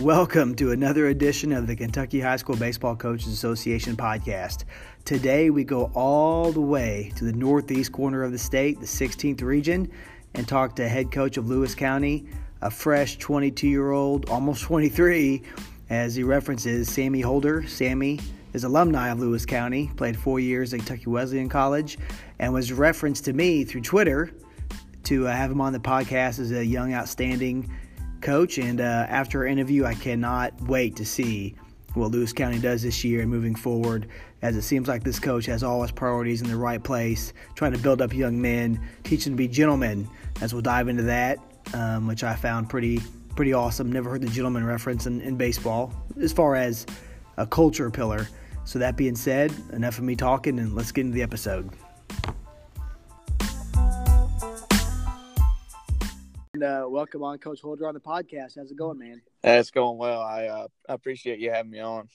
Welcome to another edition of the Kentucky High School Baseball Coaches Association podcast. Today we go all the way to the northeast corner of the state, the 16th region, and talk to head coach of Lewis County, a fresh 22 year old, almost 23, as he references Sammy Holder. Sammy is alumni of Lewis County, played four years at Kentucky Wesleyan College, and was referenced to me through Twitter to uh, have him on the podcast as a young, outstanding coach. And uh, after our interview, I cannot wait to see what Lewis County does this year and moving forward, as it seems like this coach has all his priorities in the right place, trying to build up young men, teach them to be gentlemen. As we'll dive into that, um, which I found pretty pretty awesome. Never heard the gentleman reference in, in baseball as far as a culture pillar. So that being said, enough of me talking, and let's get into the episode. And, uh, welcome on, Coach Holder, on the podcast. How's it going, man? It's going well. I uh, appreciate you having me on.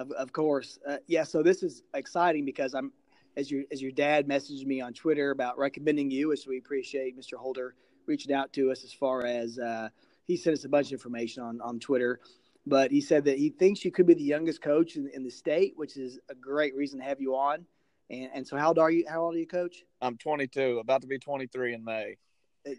Of, of course, uh, yeah. So this is exciting because I'm, as your as your dad messaged me on Twitter about recommending you, which we appreciate, Mr. Holder reaching out to us as far as uh, he sent us a bunch of information on on Twitter. But he said that he thinks you could be the youngest coach in, in the state, which is a great reason to have you on. And, and so, how old are you? How old are you, Coach? I'm 22, about to be 23 in May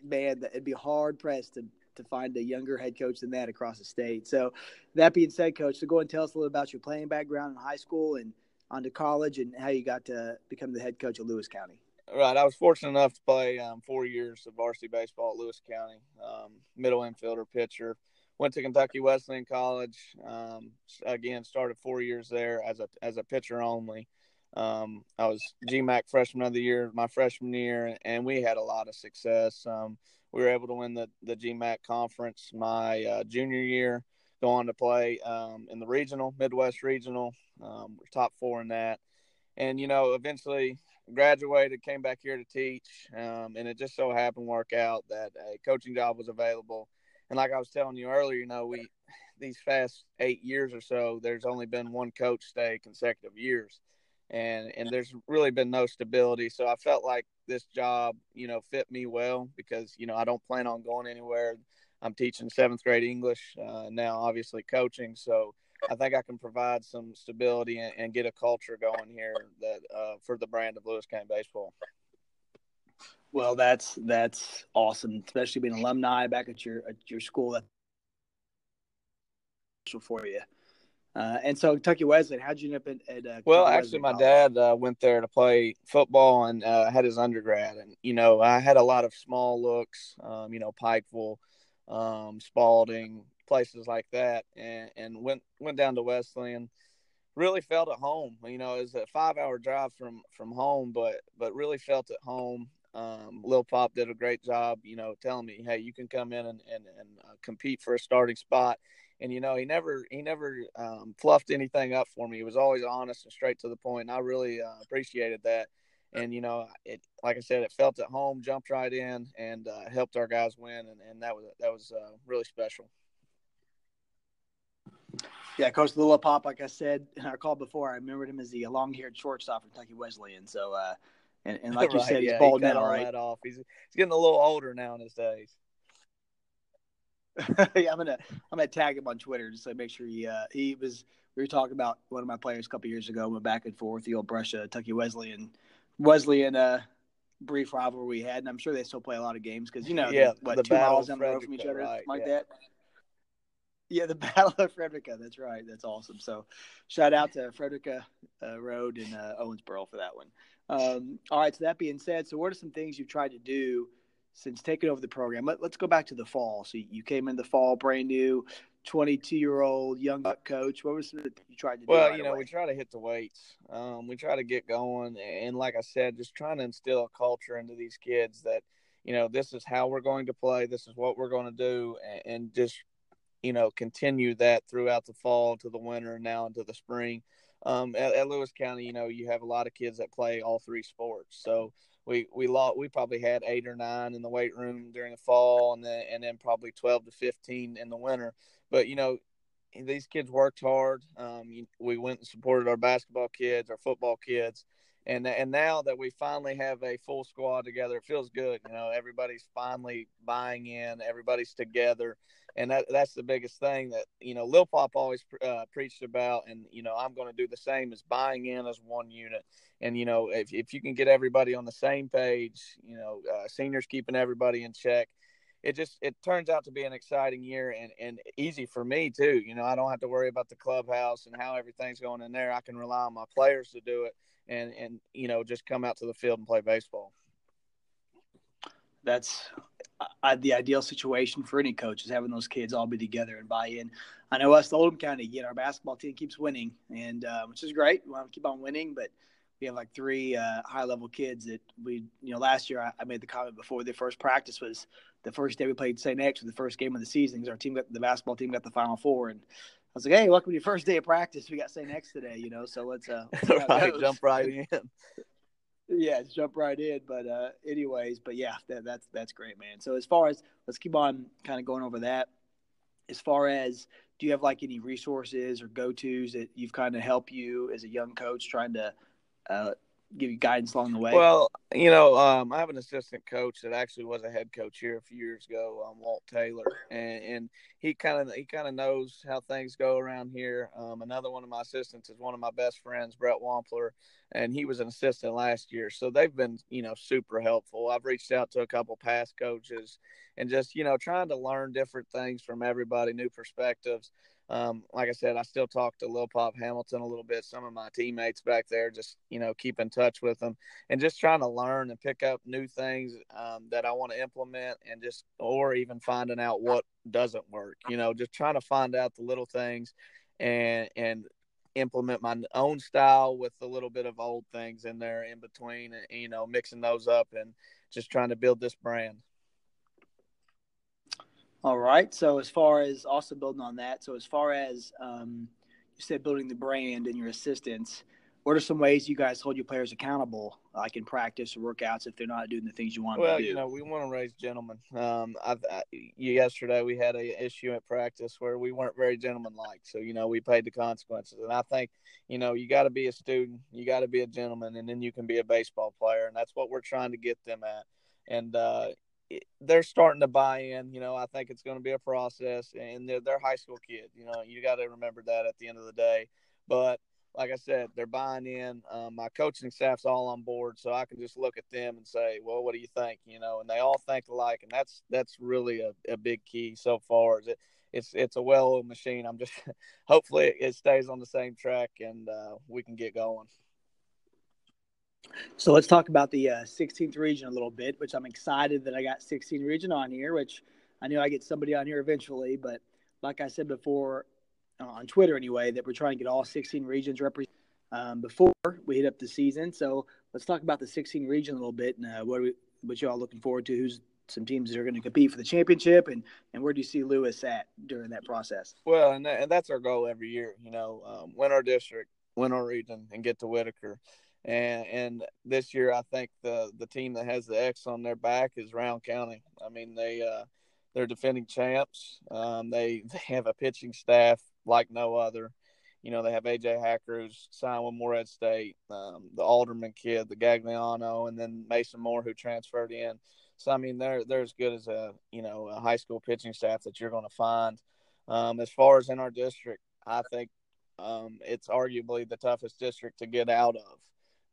man, it'd be hard pressed to to find a younger head coach than that across the state. So, that being said, coach, so go and tell us a little about your playing background in high school and onto college, and how you got to become the head coach of Lewis County. Right, I was fortunate enough to play um, four years of varsity baseball at Lewis County, um, middle infielder, pitcher. Went to Kentucky Wesleyan College. Um, again, started four years there as a as a pitcher only. Um, I was GMAC freshman of the year my freshman year, and we had a lot of success. Um, we were able to win the, the GMAC conference my uh, junior year, go on to play um, in the regional, Midwest regional. Um, we're top four in that. And, you know, eventually graduated, came back here to teach, um, and it just so happened work out that a coaching job was available. And like I was telling you earlier, you know, we these past eight years or so, there's only been one coach stay consecutive years and and there's really been no stability. So I felt like this job, you know, fit me well because you know I don't plan on going anywhere. I'm teaching seventh grade English uh, now, obviously coaching. So I think I can provide some stability and, and get a culture going here that uh, for the brand of Lewis County baseball. Well, that's that's awesome, especially being alumni back at your at your school. That's for you. Uh, and so Kentucky Wesleyan, how'd you end up at? at uh, well, actually, my dad uh, went there to play football and uh, had his undergrad, and you know, I had a lot of small looks, um, you know, Pikeville, um, Spalding, places like that, and, and went went down to Wesleyan. Really felt at home. You know, it was a five hour drive from from home, but but really felt at home. Um, Lillpop did a great job, you know, telling me, hey, you can come in and and, and uh, compete for a starting spot and you know he never he never um, fluffed anything up for me. He was always honest and straight to the point. And I really uh, appreciated that. And you know, it like I said, it felt at home, jumped right in, and uh, helped our guys win, and, and that was that was uh, really special. Yeah, Coach Lillpop, like I said in our call before, I remembered him as the long-haired shortstop for Kentucky Wesleyan. So, uh, and, and like right, you said, yeah, he's bald he now, right? Off. He's he's getting a little older now in his days. yeah, I'm gonna I'm gonna tag him on Twitter just to make sure he uh, he was. We were talking about one of my players a couple years ago. Went back and forth the old Brescia, and Wesleyan uh, brief rivalry we had, and I'm sure they still play a lot of games because you know, yeah, what the two miles down the road from each other, right, like yeah. that. Yeah, the Battle of Frederica. That's right. That's awesome. So, shout out to Frederica uh, Road in uh, Owensboro for that one. Um, all right. So that being said, so what are some things you've tried to do since taking over the program. Let, us go back to the fall. So you came in the fall, brand new, 22 year old young coach. What was it you tried to do? Well, right you know, away? we try to hit the weights. Um, we try to get going, and like I said, just trying to instill a culture into these kids that you know this is how we're going to play, this is what we're going to do, and, and just you know continue that throughout the fall to the winter, and now into the spring. Um, at, at Lewis County, you know, you have a lot of kids that play all three sports, so we we lost we probably had eight or nine in the weight room during the fall and then and then probably 12 to 15 in the winter. But you know these kids worked hard. Um, we went and supported our basketball kids our football kids and and now that we finally have a full squad together, it feels good. You know, everybody's finally buying in, everybody's together, and that that's the biggest thing that you know Lillpop always uh, preached about, and you know I'm going to do the same as buying in as one unit. And you know, if if you can get everybody on the same page, you know, uh, seniors keeping everybody in check. It just it turns out to be an exciting year and, and easy for me too. You know, I don't have to worry about the clubhouse and how everything's going in there. I can rely on my players to do it and and you know just come out to the field and play baseball. That's the ideal situation for any coach is having those kids all be together and buy in. I know us, the Oldham County, again, our basketball team keeps winning, and uh, which is great. We want to keep on winning, but we have like three uh, high level kids that we, you know, last year I, I, made the comment before the first practice was the first day we played St. X the first game of the season because our team got the basketball team got the Final Four, and was like, hey, welcome to your first day of practice. We got St. X today, you know, so let's, uh, right, jump right in. yeah, jump right in. But uh, anyways, but yeah, that, that's that's great, man. So as far as let's keep on kind of going over that. As far as do you have like any resources or go tos that you've kind of helped you as a young coach trying to uh, give you guidance along the way? Well, you know, um, I have an assistant coach that actually was a head coach here a few years ago, um, Walt Taylor, and, and he kind of he kind of knows how things go around here. Um, another one of my assistants is one of my best friends, Brett Wampler, and he was an assistant last year, so they've been you know super helpful. I've reached out to a couple past coaches and just you know trying to learn different things from everybody, new perspectives um, like I said, I still talk to Lillpop Hamilton a little bit. Some of my teammates back there, just you know, keep in touch with them and just trying to learn and pick up new things um, that I want to implement, and just or even finding out what doesn't work. You know, just trying to find out the little things and and implement my own style with a little bit of old things in there in between, and you know, mixing those up and just trying to build this brand. All right. So as far as also building on that, so as far as um, you said building the brand and your assistants, what are some ways you guys hold your players accountable, like in practice or workouts, if they're not doing the things you want well, them to do? Well, you know, we want to raise gentlemen. Um, I, I, yesterday we had a issue at practice where we weren't very gentlemanlike, so you know we paid the consequences. And I think, you know, you got to be a student, you got to be a gentleman, and then you can be a baseball player, and that's what we're trying to get them at. And uh, they're starting to buy in. You know, I think it's going to be a process, and they're, they're high school kids. You know, you got to remember that at the end of the day. But like I said, they're buying in. Um, my coaching staff's all on board, so I can just look at them and say, "Well, what do you think?" You know, and they all think alike, and that's that's really a, a big key so far. Is it? It's it's a well-oiled machine. I'm just hopefully it stays on the same track and uh, we can get going. So let's talk about the uh, 16th region a little bit, which I'm excited that I got 16 region on here, which I knew I get somebody on here eventually. But like I said before, uh, on Twitter anyway, that we're trying to get all 16 regions represented um, before we hit up the season. So let's talk about the 16 region a little bit and uh, what, we, what you all looking forward to. Who's some teams that are going to compete for the championship, and, and where do you see Lewis at during that process? Well, and, that, and that's our goal every year. You know, um, win our district, win our region, and get to Whitaker and and this year I think the the team that has the X on their back is Rowan County. I mean they uh, they're defending champs. Um, they they have a pitching staff like no other. You know they have AJ Hacker who's signed with Morehead State, um, the Alderman kid, the Gagliano, and then Mason Moore who transferred in. So I mean they're they're as good as a you know a high school pitching staff that you're going to find. Um, as far as in our district, I think um, it's arguably the toughest district to get out of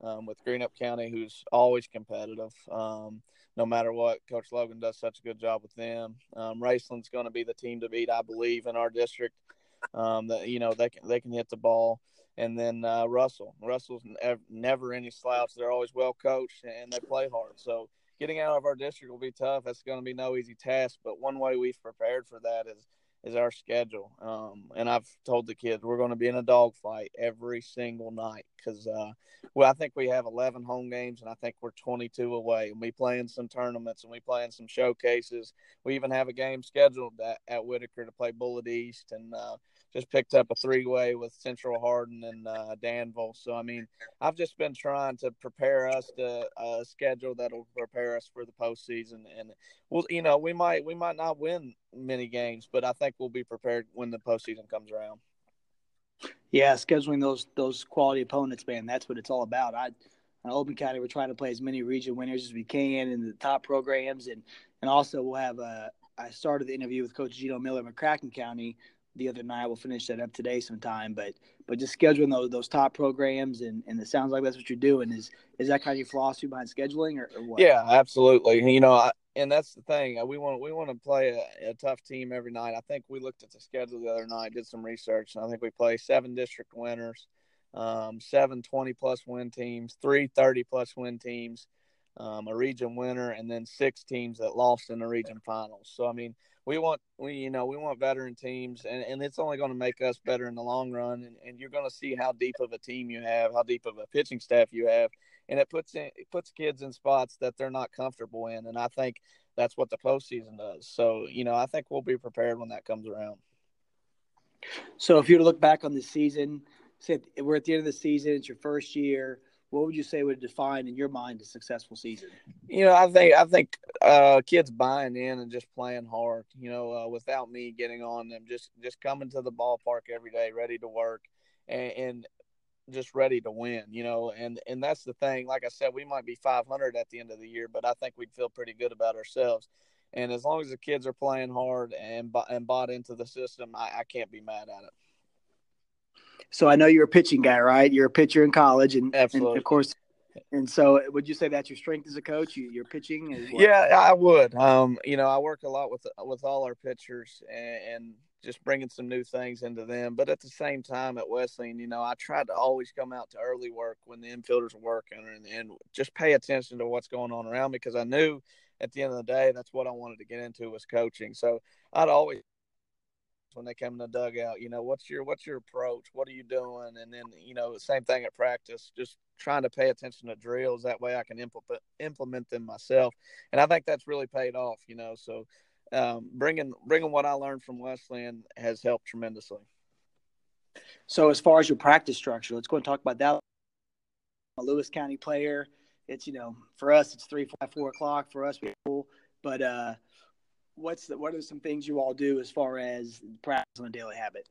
um, with Greenup County, who's always competitive. Um, no matter what, Coach Logan does such a good job with them. Um, Raceland's going to be the team to beat, I believe, in our district. Um, that you know they can they can hit the ball, and then uh, Russell. Russell's never any slouch. They're always well coached and they play hard. So getting out of our district will be tough. That's going to be no easy task. But one way we've prepared for that is is our schedule. Um, and I've told the kids we're going to be in a dogfight every single night because, uh, well, I think we have 11 home games and I think we're 22 away. And we play in some tournaments and we play in some showcases. We even have a game scheduled at, at Whitaker to play Bullitt East. And uh, just picked up a three way with Central Hardin and uh, Danville. So I mean, I've just been trying to prepare us to uh, a schedule that'll prepare us for the postseason. And well, you know, we might we might not win many games, but I think we'll be prepared when the postseason comes around. Yeah, scheduling those those quality opponents, man, that's what it's all about. I in Oldham County, we're trying to play as many region winners as we can in the top programs, and and also we'll have a. I started the interview with Coach Gino Miller McCracken County the other night. We'll finish that up today sometime, but but just scheduling those those top programs, and and it sounds like that's what you're doing. Is is that kind of your philosophy behind scheduling, or, or what? Yeah, absolutely. You know, I, and that's the thing. We want we want to play a, a, tough team every night. I think we looked at the schedule the other night, did some research, and I think we play seven district winners um, seven 20 plus win teams, three 30 plus win teams, um, a region winner, and then six teams that lost in the region finals. So, I mean, we want we you know we want veteran teams and, and it's only going to make us better in the long run and, and you're going to see how deep of a team you have how deep of a pitching staff you have and it puts in, it puts kids in spots that they're not comfortable in and i think that's what the postseason does so you know i think we'll be prepared when that comes around so if you look back on the season say we're at the end of the season, it's your first year. What would you say would define in your mind a successful season? You know, I think I think uh, kids buying in and just playing hard. You know, uh, without me getting on them, just just coming to the ballpark every day, ready to work, and, and just ready to win. You know, and and that's the thing. Like I said, we might be 500 at the end of the year, but I think we'd feel pretty good about ourselves. And as long as the kids are playing hard and and bought into the system, I, I can't be mad at it. So I know you're a pitching guy, right? You're a pitcher in college, and, and of course. And so, would you say that's your strength as a coach? You, are pitching. Yeah, I would. Um, you know, I work a lot with with all our pitchers and, and just bringing some new things into them. But at the same time, at Wesleyan, you know, I tried to always come out to early work when the infielders were working and, and just pay attention to what's going on around me because I knew at the end of the day that's what I wanted to get into was coaching. So I'd always when they come in the dugout. You know, what's your what's your approach? What are you doing? And then you know, same thing at practice. Just trying to pay attention to drills. That way, I can implement implement them myself. And I think that's really paid off. You know, so um, bringing bringing what I learned from Wesleyan has helped tremendously. So, as far as your practice structure, let's go and talk about that. I'm a Lewis County player. It's you know, for us, it's three, five, four o'clock. For us, people, but uh, what's the, what are some things you all do as far as practice on a daily habit?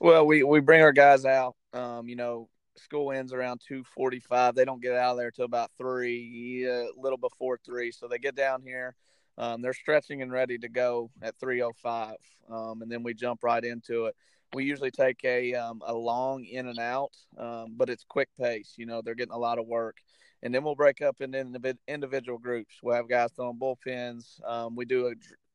Well, we we bring our guys out. Um, you know, school ends around two forty five. They don't get out of there till about three, a little before three. So they get down here. Um, they're stretching and ready to go at 3:05, um, and then we jump right into it. We usually take a um, a long in and out, um, but it's quick pace. You know, they're getting a lot of work and then we'll break up into individual groups. We'll have guys throwing bullpens. Um, we do a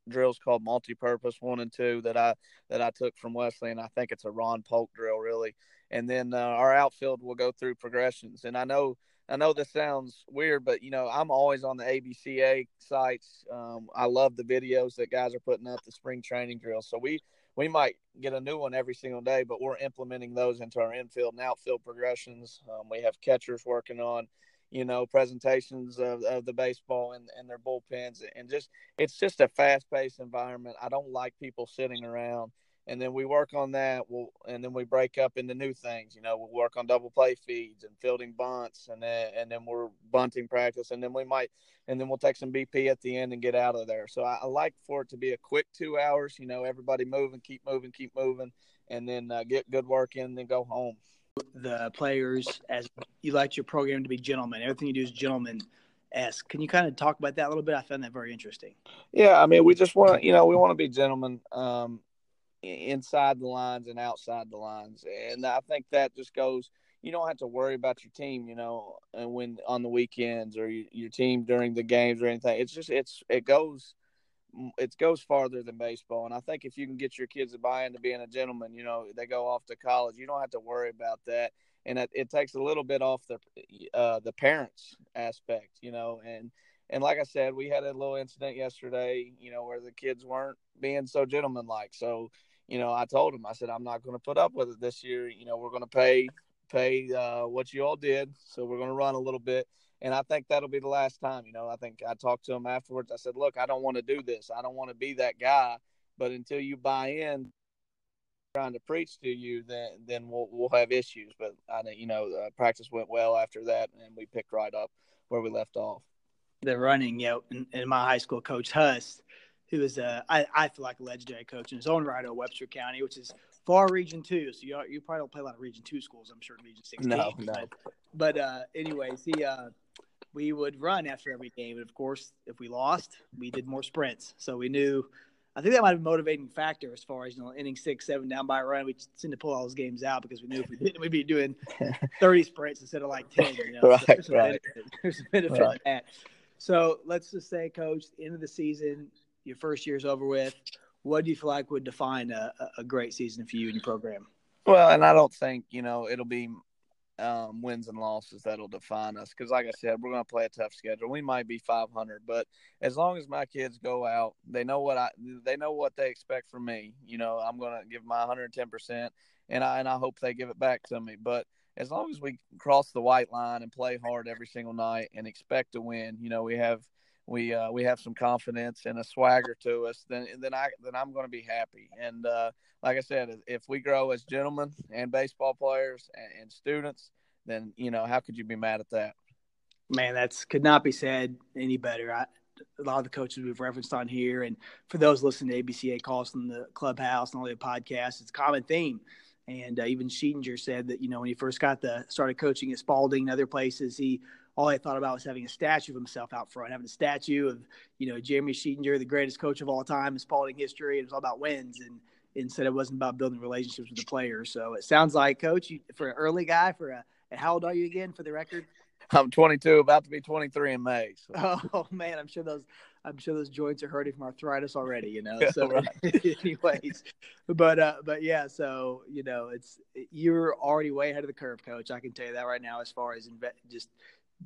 drills called multi-purpose one and two that I that I took from Wesley, and I think it's a Ron Polk drill really. And then uh, our outfield will go through progressions. And I know I know this sounds weird, but you know I'm always on the ABCA sites. Um, I love the videos that guys are putting up, the spring training drills. So we we might get a new one every single day, but we're implementing those into our infield and outfield progressions. Um, we have catchers working on you know, presentations of, of the baseball and, and their bullpens. And just, it's just a fast paced environment. I don't like people sitting around. And then we work on that. We'll, and then we break up into new things. You know, we'll work on double play feeds and fielding bunts, and then and then we're bunting practice, and then we might, and then we'll take some BP at the end and get out of there. So I, I like for it to be a quick two hours. You know, everybody moving, keep moving, keep moving, and then uh, get good work in, and then go home the players as you like your program to be gentlemen. Everything you do is gentleman esque. Can you kind of talk about that a little bit? I found that very interesting. Yeah, I mean, we just want to, you know, we want to be gentlemen um, inside the lines and outside the lines, and I think that just goes. You don't have to worry about your team, you know, and when on the weekends or your, your team during the games or anything. It's just it's it goes it goes farther than baseball. And I think if you can get your kids to buy into being a gentleman, you know, they go off to college, you don't have to worry about that. And it, it takes a little bit off the uh, the parents aspect, you know. And and like I said, we had a little incident yesterday, you know, where the kids weren't being so gentlemanlike. So, you know, I told them, I said, I'm not going to put up with it this year. You know, we're going to pay pay uh, what you all did, so we're going to run a little bit and I think that'll be the last time. You know, I think I talked to him afterwards. I said, "Look, I don't want to do this. I don't want to be that guy. But until you buy in, trying to preach to you, then then we'll we'll have issues." But I, you know, uh, practice went well after that, and we picked right up where we left off. The running, you know, in, in my high school coach Huss, who is a I, I feel like a legendary coach in his own right at Webster County, which is far Region Two, so you you probably don't play a lot of Region Two schools. I'm sure Region Sixteen. No, no. But, but uh, anyways, he uh, we would run after every game, and of course, if we lost, we did more sprints. So we knew. I think that might have been a motivating factor as far as you know, inning six, seven down by a run. We tend to pull all those games out because we knew if we didn't, we'd be doing thirty sprints instead of like ten. You know, right, so there's, right. a benefit, there's a benefit Right. to that. So let's just say, coach, end of the season, your first year's over with. What do you feel like would define a- a great season for you and your program? Well, and I don't think you know it'll be um, wins and losses that'll define us because, like I said, we're going to play a tough schedule. We might be 500, but as long as my kids go out, they know what I they know what they expect from me. You know, I'm going to give my 110 percent, and I and I hope they give it back to me. But as long as we cross the white line and play hard every single night and expect to win, you know, we have we uh, we have some confidence and a swagger to us, then then I then I'm going to be happy. And uh, like I said, if we grow as gentlemen and baseball players and, and students, then you know how could you be mad at that? Man, that's could not be said any better. I, a lot of the coaches we've referenced on here, and for those listening to ABCA calls from the clubhouse and all the podcasts, it's a common theme. And uh, even Sheetinger said that you know when he first got the started coaching at Spalding and other places, he all I thought about was having a statue of himself out front, having a statue of you know Jeremy Sheetinger, the greatest coach of all time in Spalding history. It was all about wins, and instead it wasn't about building relationships with the players. So it sounds like, Coach, you, for an early guy, for a and how old are you again, for the record? I'm 22, about to be 23 in May. So. Oh man, I'm sure those I'm sure those joints are hurting from arthritis already, you know. So Right. anyways, but uh but yeah, so you know, it's you're already way ahead of the curve, coach. I can tell you that right now as far as inve- just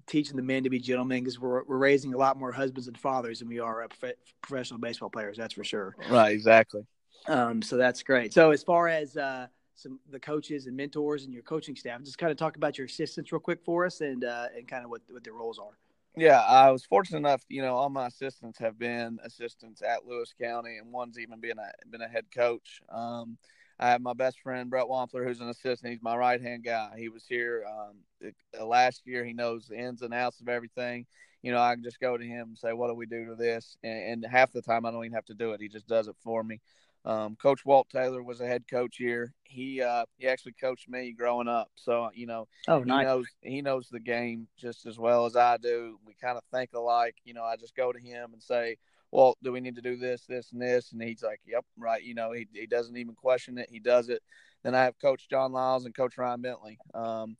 teaching the men to be gentlemen because we're we're raising a lot more husbands and fathers than we are uh, prof- professional baseball players, that's for sure. Right, exactly. Um so that's great. So as far as uh some the coaches and mentors and your coaching staff, just kind of talk about your assistants real quick for us and uh and kind of what what their roles are. Yeah, I was fortunate enough. You know, all my assistants have been assistants at Lewis County, and one's even been a been a head coach. Um, I have my best friend Brett Wampler, who's an assistant. He's my right hand guy. He was here um, uh, last year. He knows the ins and outs of everything. You know, I can just go to him and say, "What do we do to this?" And, and half the time, I don't even have to do it. He just does it for me. Um, coach Walt Taylor was a head coach here. He uh, he actually coached me growing up, so you know Oh, he knows he knows the game just as well as I do. We kind of think alike. You know, I just go to him and say, "Well, do we need to do this, this, and this?" And he's like, "Yep, right." You know, he he doesn't even question it. He does it. Then I have Coach John Lyles and Coach Ryan Bentley. Um,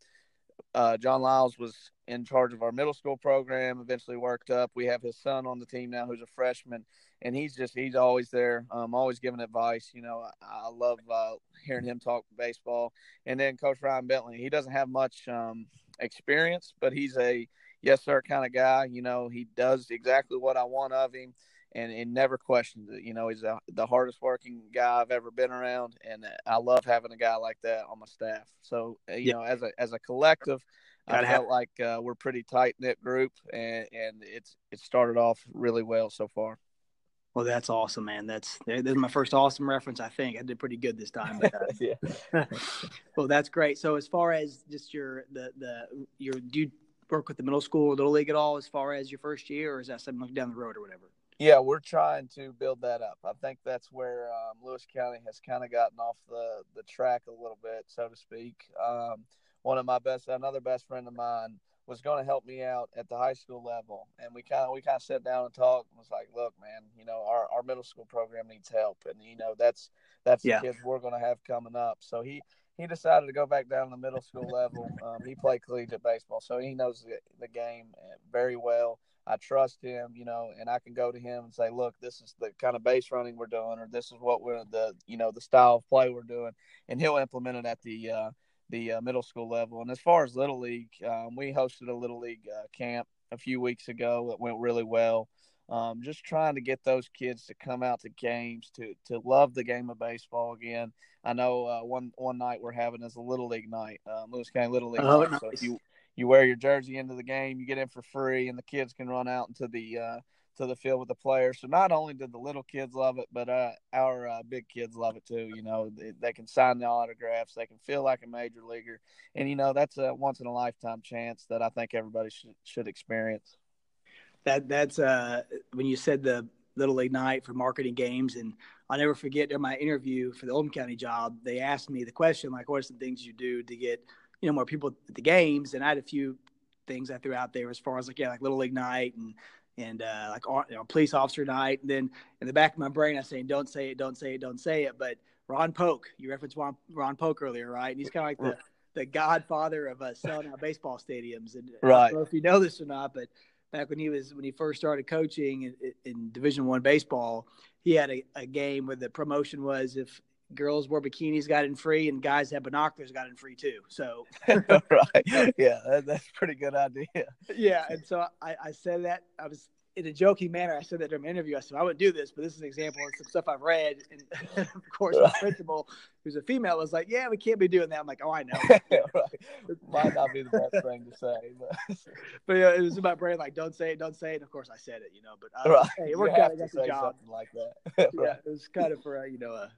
uh, John Lyles was in charge of our middle school program. Eventually worked up. We have his son on the team now, who's a freshman, and he's just he's always there, um, always giving advice. You know, I, I love uh, hearing him talk baseball. And then Coach Ryan Bentley, he doesn't have much um, experience, but he's a yes sir kind of guy. You know, he does exactly what I want of him. And, and never questions it. You know, he's a, the hardest working guy I've ever been around, and I love having a guy like that on my staff. So, uh, you Yeah. know, as a as a collective, Gotta I felt like uh, we're pretty tight knit group, and, and it's it started off really well so far. Well, that's awesome, man. That's this is my first awesome reference. I think I did pretty good this time. Uh, yeah. well, that's great. So, as far as just your the the your do you work with the middle school or little league at all? As far as your first year, or is that something down the road or whatever? Yeah, we're trying to build that up. I think that's where um, Lewis County has kind of gotten off the, the track a little bit, so to speak. Um, one of my best, another best friend of mine, was going to help me out at the high school level, and we kind of we kind of sat down and talked. And was like, look, man, you know, our, our middle school program needs help, and you know that's that's Yeah. the kids we're going to have coming up. So he he decided to go back down to the middle school level. Um, he played collegiate baseball, so he knows the, the game uh, very well. I trust him, you know, and I can go to him and say, "Look, this is the kind of base running we're doing, or this is what we're the, you know, the style of play we're doing," and he'll implement it at the uh, the uh, middle school level. And as far as little league, um, we hosted a little league uh, camp a few weeks ago. It went really well. Um, just trying to get those kids to come out to games to to love the game of baseball again. I know uh, one one night we're having is a little league night, um, Lewis County Little League. Oh, night. So if you you wear your jersey into the game, you get in for free, and the kids can run out into the uh, to the field with the players. So not only did the little kids love it, but uh, our uh, big kids love it too. You know, they, they can sign the autographs, they can feel like a major leaguer, and you know that's a once in a lifetime chance that I think everybody should should experience. That that's uh when you said the little league night for marketing games and I'll never forget in my interview for the Oldham County job, they asked me the question like, "What are some things you do to get you know more people at the games?" And I had a few things I threw out there as far as like yeah, like Little League night and and uh, like you know, police officer night. And then in the back of my brain, I was saying, "Don't say it, don't say it, don't say it." But Ron Polk, you referenced Ron, Ron Polk earlier, right? And he's kind of like the the godfather of uh, selling out baseball stadiums. And right. I don't know if you know this or not, but back when he was when he first started coaching in, in Division One baseball, he had a, a game where the promotion was if girls wore bikinis got in free and guys had binoculars got in free too. So right, yeah, that, that's pretty good idea. Yeah, and so I, I said that I was in a joking manner, I said that during my interview. I said I wouldn't do this, but this is an example of some stuff I've read. And of course, right. the principal, who's a female, was like, "Yeah, we can't be doing that." I'm like, "Oh, I know." right. It might not be the best thing to say, but but yeah, it was in my brain like, "Don't say it, don't say it." And of course, I said it, you know. But uh, right. hey, it worked out. I got the job. like that. yeah, it was kind of for a, you know a.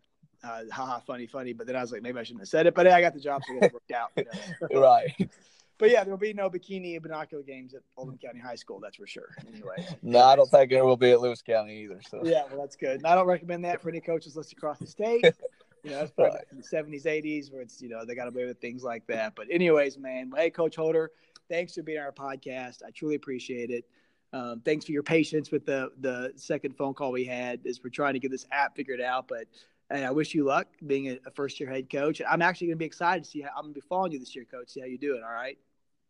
Uh, haha, funny, funny. But then I was like, maybe I shouldn't have said it. But hey, I got the job, so it worked out. You know? right but yeah, there'll be no bikini binocular games at Oldham County High School. That's for sure. Anyway, no, I don't think there will be at Lewis County either. So yeah, well, that's good. And I don't recommend that for any coaches listed across the state. You know, it's probably right. in the seventies, eighties, where it's you know they got away with things like that. But anyways, man, hey, Coach Holder, thanks for being on our podcast. I truly appreciate it. Um, thanks for your patience with the the second phone call we had as we're trying to get this app figured out. But and I wish you luck being a, a first year head coach. I'm actually going to be excited to see how I'm going to be following you this year, coach. See how you do it. All right.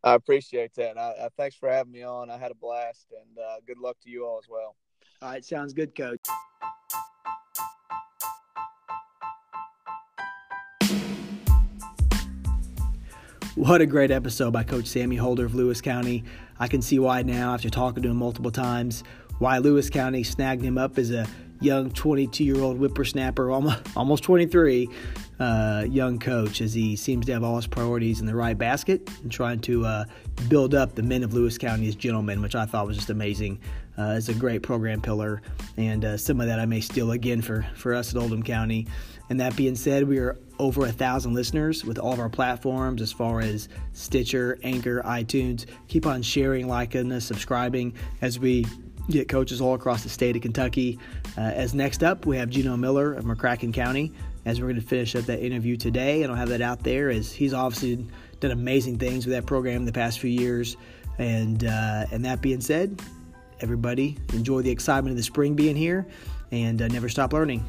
I appreciate that. I, I, thanks for having me on. I had a blast, and uh, good luck to you all as well. All right, sounds good, Coach. What a great episode by Coach Sammy Holder of Lewis County. I can see why now, after talking to him multiple times, why Lewis County snagged him up as a young 22 year old whippersnapper, almost, almost 23, uh, young coach, as he seems to have all his priorities in the right basket and trying to uh, build up the men of Lewis County as gentlemen, which I thought was just amazing. Uh, a great program pillar, and uh, some of that I may steal again for, for us at Oldham County. And that being said, we are over a thousand listeners with all of our platforms as far as Stitcher, Anchor, iTunes. Keep on sharing, liking us, subscribing as we get coaches all across the state of Kentucky. Uh, as next up, we have Gino Miller of McCracken County. As we're going to finish up that interview today, and I'll have that out there. As he's obviously done amazing things with that program the past few years. And uh, and that being said, everybody enjoy the excitement of the spring being here, and uh, never stop learning.